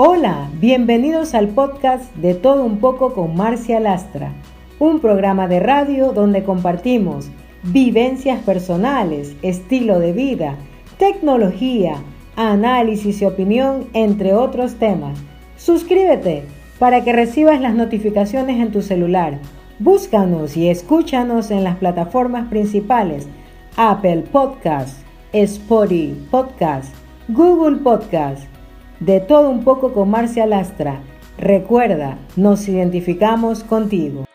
Hola, bienvenidos al podcast de Todo un poco con Marcia Lastra, un programa de radio donde compartimos vivencias personales, estilo de vida, tecnología, análisis y opinión, entre otros temas. Suscríbete para que recibas las notificaciones en tu celular. Búscanos y escúchanos en las plataformas principales Apple Podcast, Spotify Podcast, Google Podcast de todo un poco con Marcia Lastra. Recuerda, nos identificamos contigo.